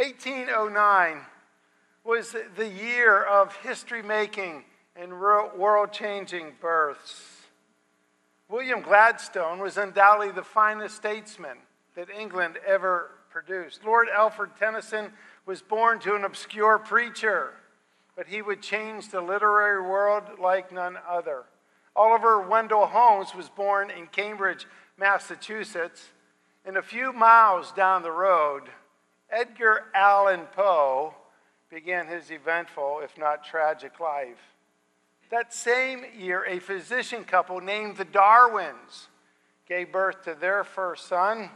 1809 was the year of history making and world changing births. William Gladstone was undoubtedly the finest statesman that England ever produced. Lord Alfred Tennyson was born to an obscure preacher, but he would change the literary world like none other. Oliver Wendell Holmes was born in Cambridge, Massachusetts. And a few miles down the road, Edgar Allan Poe began his eventful, if not tragic, life. That same year, a physician couple named the Darwins gave birth to their first son,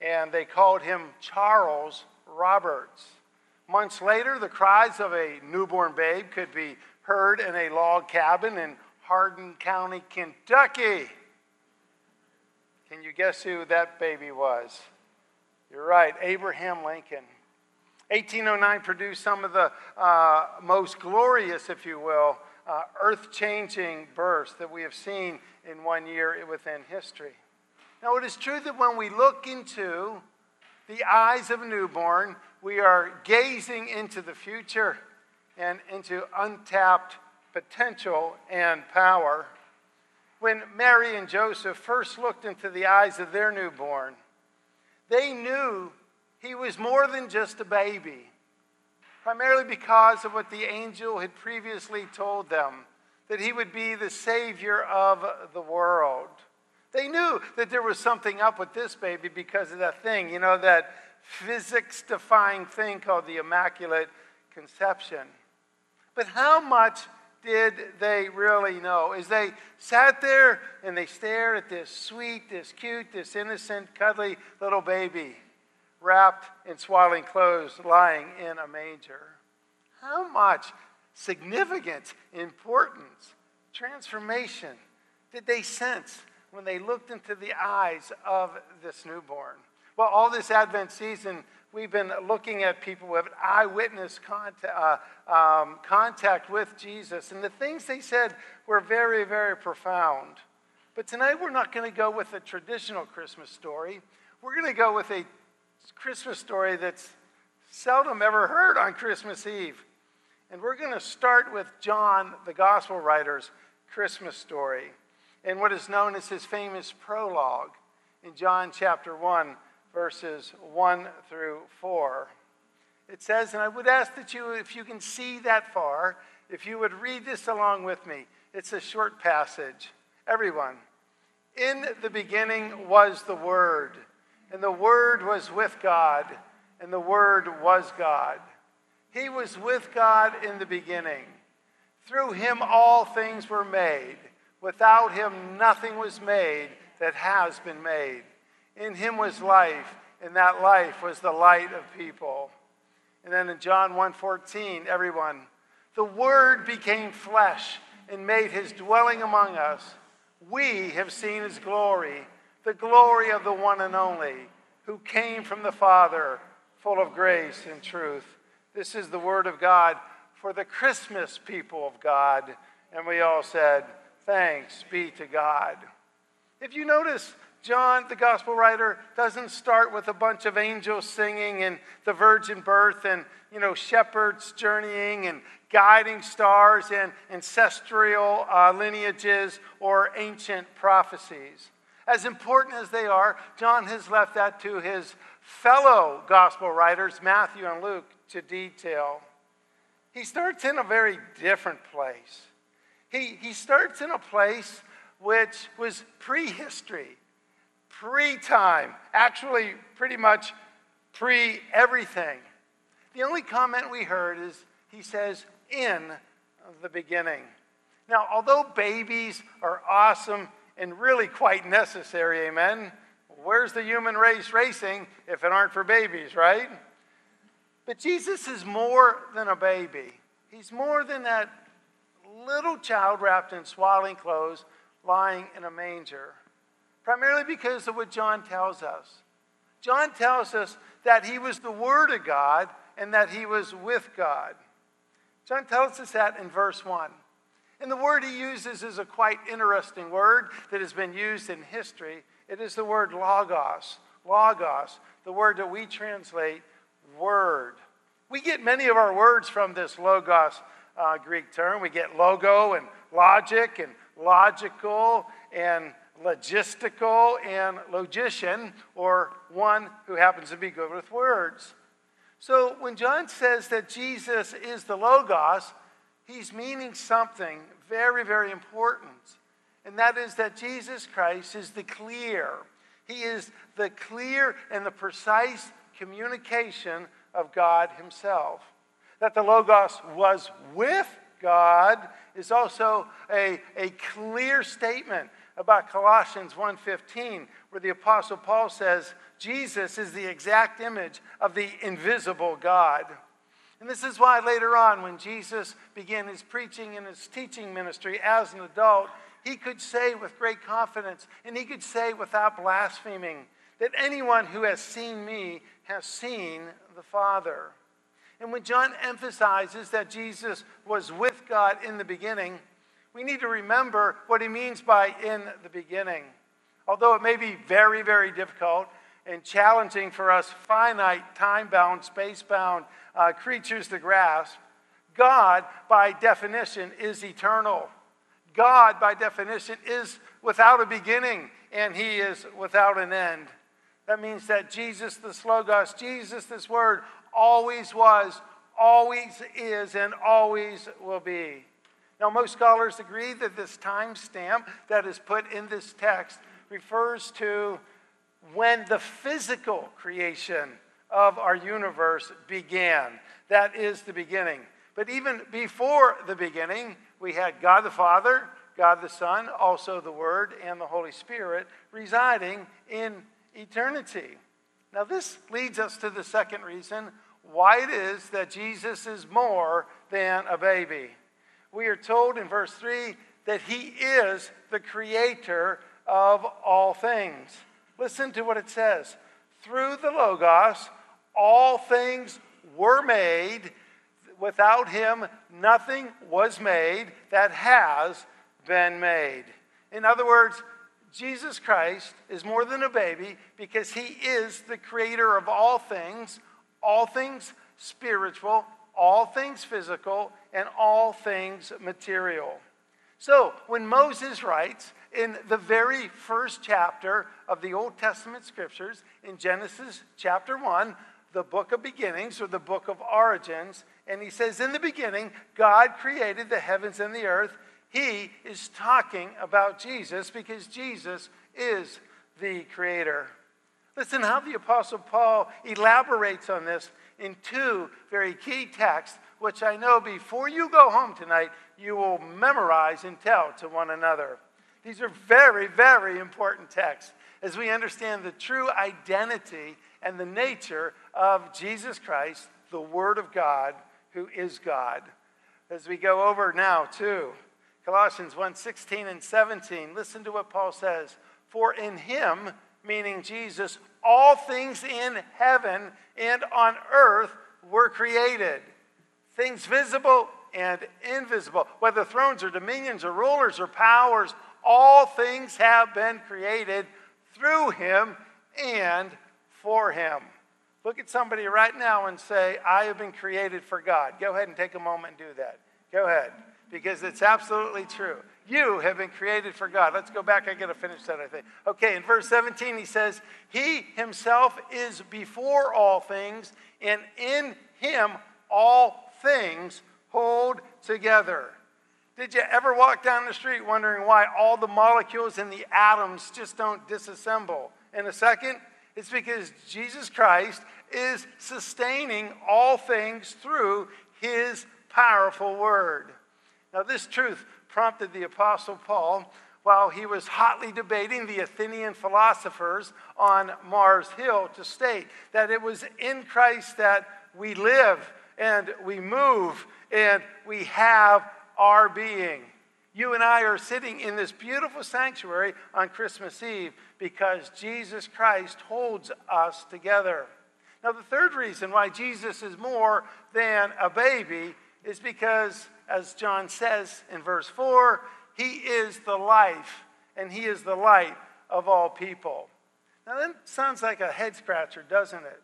and they called him Charles Roberts. Months later, the cries of a newborn babe could be heard in a log cabin in Hardin County, Kentucky. Can you guess who that baby was? You're right, Abraham Lincoln. 1809 produced some of the uh, most glorious, if you will, uh, earth changing births that we have seen in one year within history. Now, it is true that when we look into the eyes of a newborn, we are gazing into the future and into untapped potential and power. When Mary and Joseph first looked into the eyes of their newborn, they knew he was more than just a baby, primarily because of what the angel had previously told them that he would be the Savior of the world. They knew that there was something up with this baby because of that thing, you know, that physics defying thing called the Immaculate Conception. But how much did they really know? As they sat there and they stared at this sweet, this cute, this innocent, cuddly little baby wrapped in swaddling clothes lying in a manger. How much significance, importance, transformation did they sense when they looked into the eyes of this newborn? Well, all this Advent season, we've been looking at people who have eyewitness contact, uh, um, contact with Jesus, and the things they said were very, very profound. But tonight we're not going to go with a traditional Christmas story. We're going to go with a Christmas story that's seldom ever heard on Christmas Eve. And we're going to start with John, the gospel writer's Christmas story, and what is known as his famous prologue in John chapter 1, verses 1 through 4. It says, and I would ask that you, if you can see that far, if you would read this along with me. It's a short passage. Everyone. In the beginning was the Word, and the Word was with God, and the Word was God. He was with God in the beginning. Through him all things were made. Without him nothing was made that has been made. In him was life, and that life was the light of people. And then in John 1:14, everyone, the word became flesh and made his dwelling among us. We have seen his glory, the glory of the one and only, who came from the Father, full of grace and truth. This is the word of God for the Christmas people of God. And we all said, Thanks be to God. If you notice, John, the gospel writer, doesn't start with a bunch of angels singing and the virgin birth and, you know, shepherds journeying and guiding stars and ancestral uh, lineages or ancient prophecies. As important as they are, John has left that to his fellow gospel writers, Matthew and Luke, to detail. He starts in a very different place. He, he starts in a place which was prehistory pre time, actually, pretty much pre everything. The only comment we heard is he says, in the beginning. Now, although babies are awesome and really quite necessary, amen, where's the human race racing if it aren't for babies, right? But Jesus is more than a baby. He's more than that little child wrapped in swaddling clothes lying in a manger primarily because of what John tells us. John tells us that he was the Word of God and that he was with God. John tells us that in verse 1. And the word he uses is a quite interesting word that has been used in history. It is the word logos. Logos, the word that we translate word. We get many of our words from this logos uh, Greek term. We get logo and logic and logical and logistical and logician, or one who happens to be good with words. So when John says that Jesus is the Logos, he's meaning something very, very important. And that is that Jesus Christ is the clear. He is the clear and the precise communication of God Himself. That the Logos was with God is also a, a clear statement about Colossians 1:15 where the apostle Paul says Jesus is the exact image of the invisible God. And this is why later on when Jesus began his preaching and his teaching ministry as an adult, he could say with great confidence and he could say without blaspheming that anyone who has seen me has seen the Father. And when John emphasizes that Jesus was with God in the beginning, we need to remember what he means by in the beginning. Although it may be very, very difficult and challenging for us finite, time bound, space bound uh, creatures to grasp, God, by definition, is eternal. God, by definition, is without a beginning and he is without an end. That means that Jesus, this Logos, Jesus, this Word, always was, always is, and always will be. Now, most scholars agree that this time stamp that is put in this text refers to when the physical creation of our universe began. That is the beginning. But even before the beginning, we had God the Father, God the Son, also the Word, and the Holy Spirit residing in eternity. Now, this leads us to the second reason why it is that Jesus is more than a baby we are told in verse 3 that he is the creator of all things. Listen to what it says. Through the Logos, all things were made. Without him, nothing was made that has been made. In other words, Jesus Christ is more than a baby because he is the creator of all things, all things spiritual, all things physical, and all things material. So, when Moses writes in the very first chapter of the Old Testament scriptures, in Genesis chapter 1, the book of beginnings or the book of origins, and he says, In the beginning, God created the heavens and the earth. He is talking about Jesus because Jesus is the creator. Listen how the Apostle Paul elaborates on this in two very key texts, which I know before you go home tonight, you will memorize and tell to one another. These are very, very important texts as we understand the true identity and the nature of Jesus Christ, the Word of God, who is God. As we go over now to Colossians 1 16 and 17, listen to what Paul says. For in him, meaning Jesus, all things in heaven and on earth were created. Things visible and invisible, whether thrones or dominions or rulers or powers, all things have been created through him and for him. Look at somebody right now and say, I have been created for God. Go ahead and take a moment and do that. Go ahead, because it's absolutely true. You have been created for God. Let's go back. I got to finish that, I think. Okay, in verse 17, he says, He himself is before all things, and in him all things hold together. Did you ever walk down the street wondering why all the molecules in the atoms just don't disassemble in a second? It's because Jesus Christ is sustaining all things through his powerful word. Now, this truth prompted the Apostle Paul while he was hotly debating the Athenian philosophers on Mars Hill to state that it was in Christ that we live and we move and we have our being. You and I are sitting in this beautiful sanctuary on Christmas Eve because Jesus Christ holds us together. Now, the third reason why Jesus is more than a baby is because as John says in verse 4, he is the life and he is the light of all people. Now, that sounds like a head scratcher, doesn't it?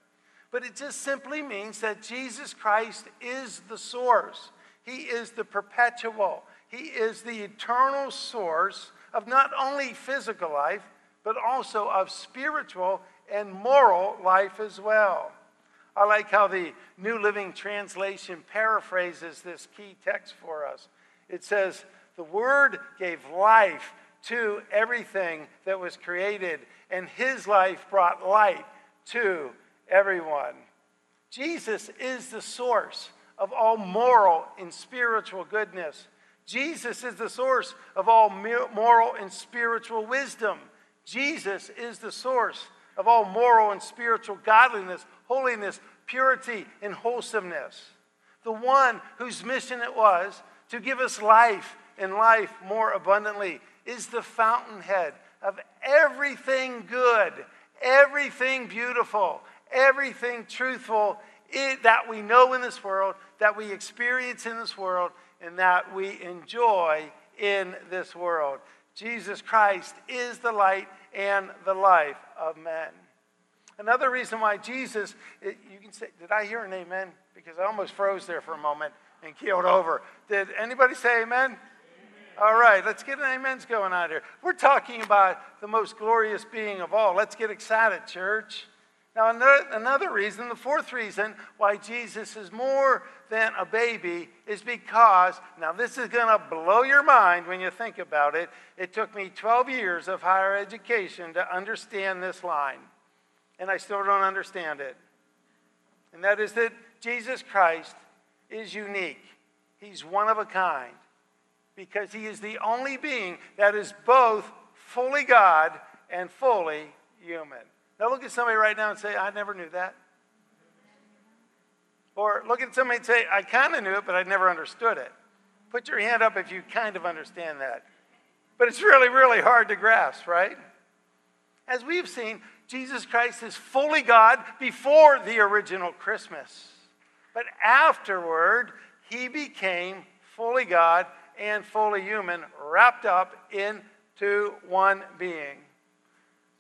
But it just simply means that Jesus Christ is the source. He is the perpetual, He is the eternal source of not only physical life, but also of spiritual and moral life as well. I like how the New Living Translation paraphrases this key text for us. It says, The Word gave life to everything that was created, and His life brought light to everyone. Jesus is the source of all moral and spiritual goodness. Jesus is the source of all moral and spiritual wisdom. Jesus is the source of all moral and spiritual godliness, holiness, purity, and wholesomeness. The one whose mission it was to give us life and life more abundantly is the fountainhead of everything good, everything beautiful, everything truthful that we know in this world, that we experience in this world, and that we enjoy in this world. Jesus Christ is the light and the life of men. Another reason why Jesus, it, you can say, did I hear an amen? Because I almost froze there for a moment and keeled over. Did anybody say amen? amen? All right, let's get an amens going on here. We're talking about the most glorious being of all. Let's get excited, church. Now, another reason, the fourth reason why Jesus is more than a baby is because, now this is going to blow your mind when you think about it. It took me 12 years of higher education to understand this line, and I still don't understand it. And that is that Jesus Christ is unique, He's one of a kind, because He is the only being that is both fully God and fully human. Now look at somebody right now and say, I never knew that. Or look at somebody and say, I kind of knew it, but I never understood it. Put your hand up if you kind of understand that. But it's really, really hard to grasp, right? As we've seen, Jesus Christ is fully God before the original Christmas. But afterward, he became fully God and fully human, wrapped up into one being.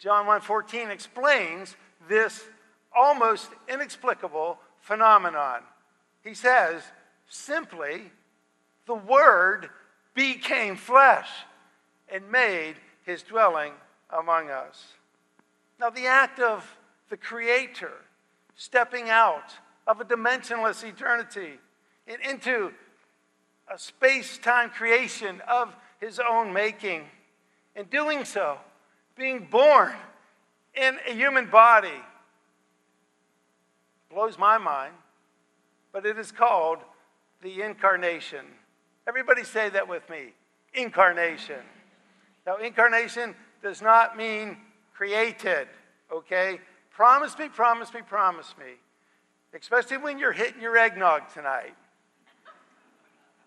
John 1:14 explains this almost inexplicable phenomenon. He says, simply, the Word became flesh and made his dwelling among us. Now, the act of the Creator stepping out of a dimensionless eternity and into a space time creation of his own making, and doing so being born in a human body blows my mind, but it is called the incarnation. Everybody say that with me incarnation. Now, incarnation does not mean created, okay? Promise me, promise me, promise me, especially when you're hitting your eggnog tonight,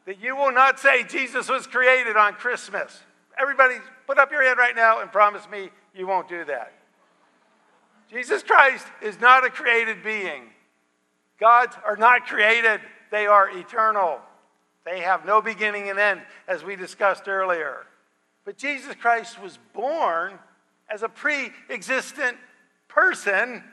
that you will not say Jesus was created on Christmas. Everybody, put up your hand right now and promise me you won't do that. Jesus Christ is not a created being. Gods are not created, they are eternal. They have no beginning and end, as we discussed earlier. But Jesus Christ was born as a pre existent person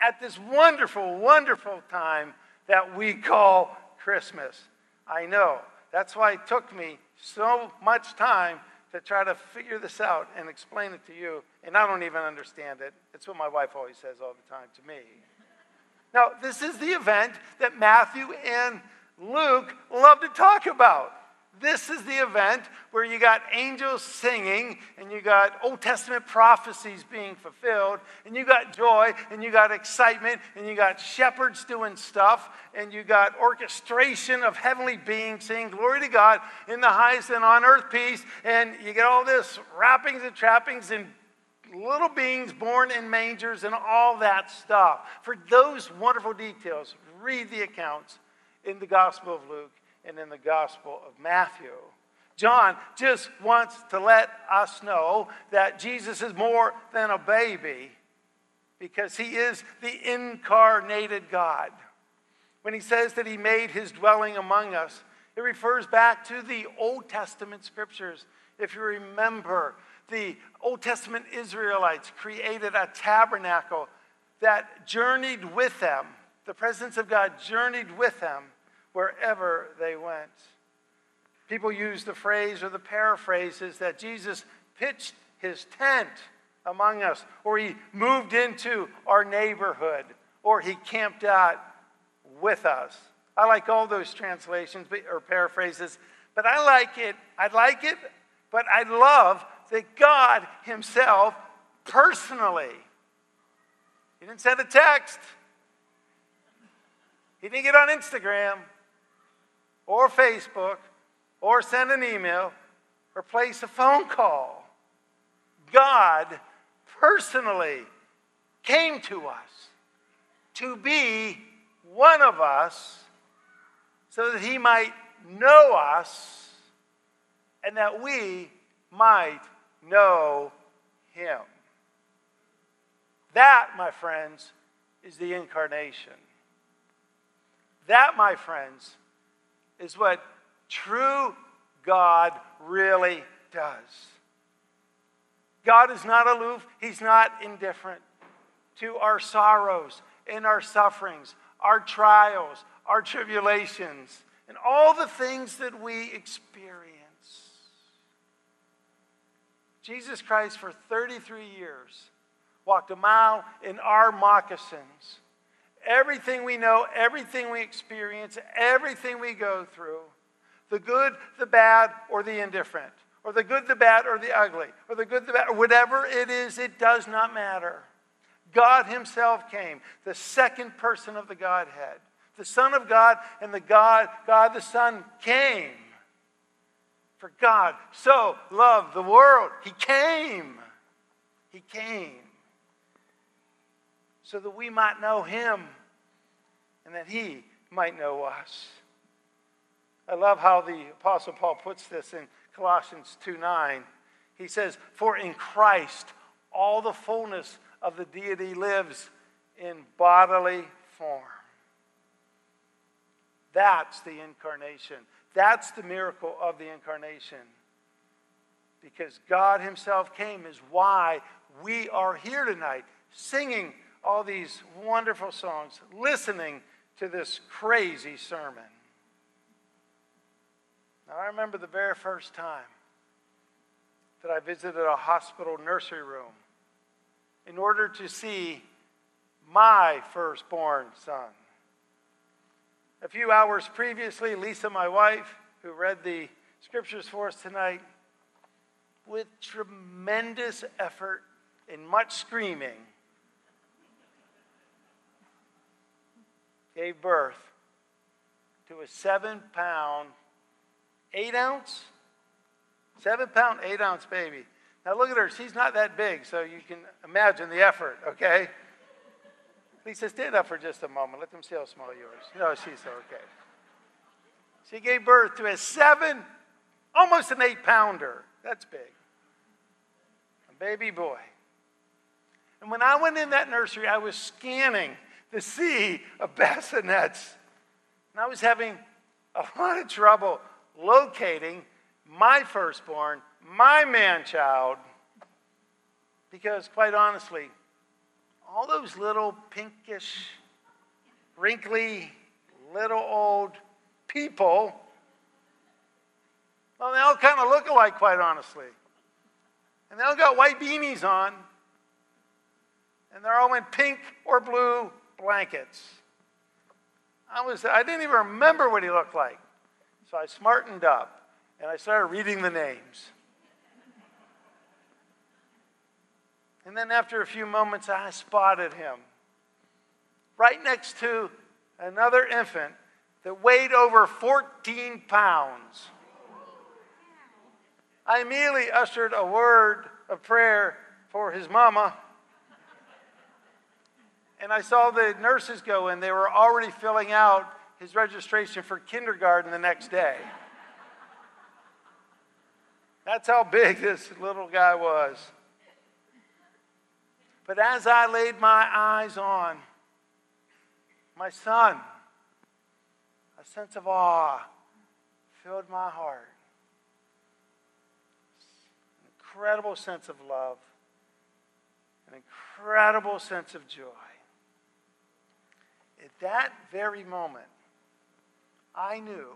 at this wonderful, wonderful time that we call Christmas. I know. That's why it took me so much time to try to figure this out and explain it to you, and I don't even understand it. It's what my wife always says all the time to me. Now, this is the event that Matthew and Luke love to talk about. This is the event where you got angels singing, and you got Old Testament prophecies being fulfilled, and you got joy, and you got excitement, and you got shepherds doing stuff, and you got orchestration of heavenly beings saying, Glory to God in the highest and on earth peace, and you get all this wrappings and trappings and little beings born in mangers and all that stuff. For those wonderful details, read the accounts in the Gospel of Luke and in the Gospel of Matthew. John just wants to let us know that Jesus is more than a baby because he is the incarnated God. When he says that he made his dwelling among us, it refers back to the Old Testament scriptures. If you remember, the Old Testament Israelites created a tabernacle that journeyed with them. The presence of God journeyed with them wherever they went. People use the phrase or the paraphrases that Jesus pitched his tent among us, or he moved into our neighborhood, or he camped out with us. I like all those translations or paraphrases, but I like it. I like it, but I love that God Himself personally, He didn't send a text, He didn't get on Instagram or Facebook or send an email or place a phone call. God personally came to us to be one of us so that he might know us and that we might know him. That, my friends, is the incarnation. That, my friends, is what true God really does. God is not aloof, He's not indifferent to our sorrows and our sufferings, our trials, our tribulations, and all the things that we experience. Jesus Christ, for 33 years, walked a mile in our moccasins. Everything we know, everything we experience, everything we go through the good, the bad, or the indifferent, or the good, the bad, or the ugly, or the good, the bad, or whatever it is, it does not matter. God Himself came, the second person of the Godhead. The Son of God and the God, God the Son came. For God so loved the world. He came. He came. So that we might know Him and that He might know us. I love how the Apostle Paul puts this in Colossians 2 9. He says, For in Christ all the fullness of the deity lives in bodily form. That's the incarnation. That's the miracle of the incarnation. Because God Himself came, is why we are here tonight, singing all these wonderful songs, listening to this crazy sermon. Now, I remember the very first time that I visited a hospital nursery room in order to see my firstborn son. A few hours previously, Lisa, my wife, who read the scriptures for us tonight, with tremendous effort and much screaming, gave birth to a seven pound eight ounce, seven pound, eight ounce baby. Now look at her. She's not that big, so you can imagine the effort, okay? Lisa, stand up for just a moment. Let them see how small you are. No, she's okay. She gave birth to a seven, almost an eight pounder. That's big. A baby boy. And when I went in that nursery, I was scanning the sea of bassinets. And I was having a lot of trouble locating my firstborn, my man child, because quite honestly, all those little pinkish, wrinkly, little old people, well, they all kind of look alike, quite honestly. And they all got white beanies on, and they're all in pink or blue blankets. I was I didn't even remember what he looked like. So I smartened up and I started reading the names. And then after a few moments, I spotted him right next to another infant that weighed over 14 pounds. I immediately ushered a word of prayer for his mama. And I saw the nurses go in. They were already filling out his registration for kindergarten the next day. That's how big this little guy was. But as I laid my eyes on my son, a sense of awe filled my heart. An incredible sense of love, an incredible sense of joy. At that very moment, I knew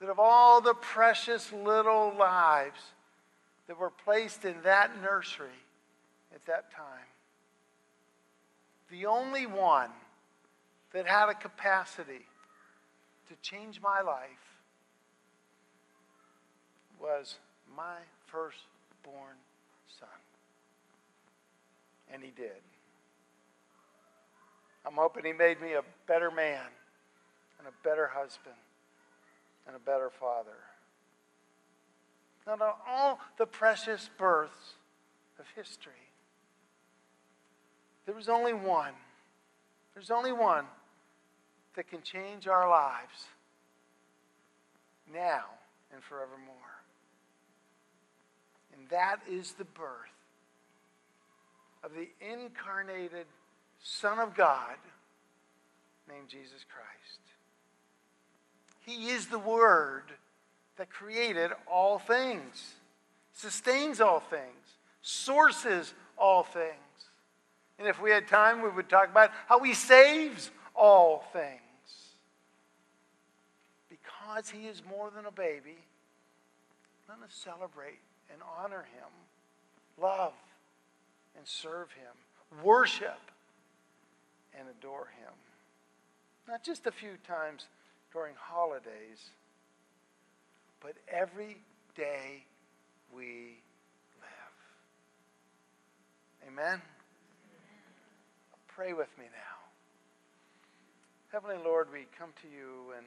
that of all the precious little lives that were placed in that nursery at that time, the only one that had a capacity to change my life was my firstborn son. And he did. I'm hoping he made me a better man and a better husband and a better father. Not all the precious births of history. There was only one. There's only one that can change our lives now and forevermore. And that is the birth of the incarnated Son of God named Jesus Christ. He is the Word that created all things, sustains all things, sources all things. And if we had time, we would talk about how He saves all things. Because He is more than a baby, let us celebrate and honor Him, love and serve Him, worship and adore Him. Not just a few times during holidays, but every day we live. Amen? Pray with me now. Heavenly Lord, we come to you and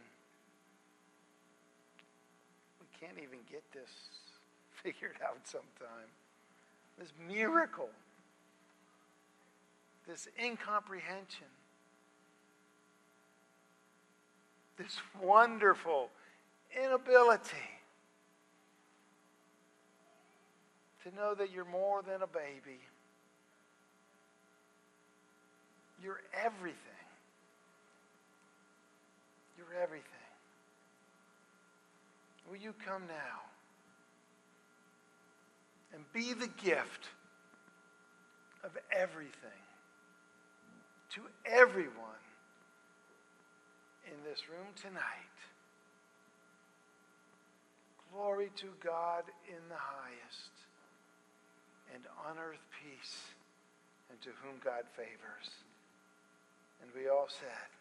we can't even get this figured out sometime. This miracle, this incomprehension this wonderful inability to know that you're more than a baby. You're everything. You're everything. Will you come now and be the gift of everything to everyone in this room tonight. Glory to God in the highest, and on earth peace, and to whom God favors. And we all said.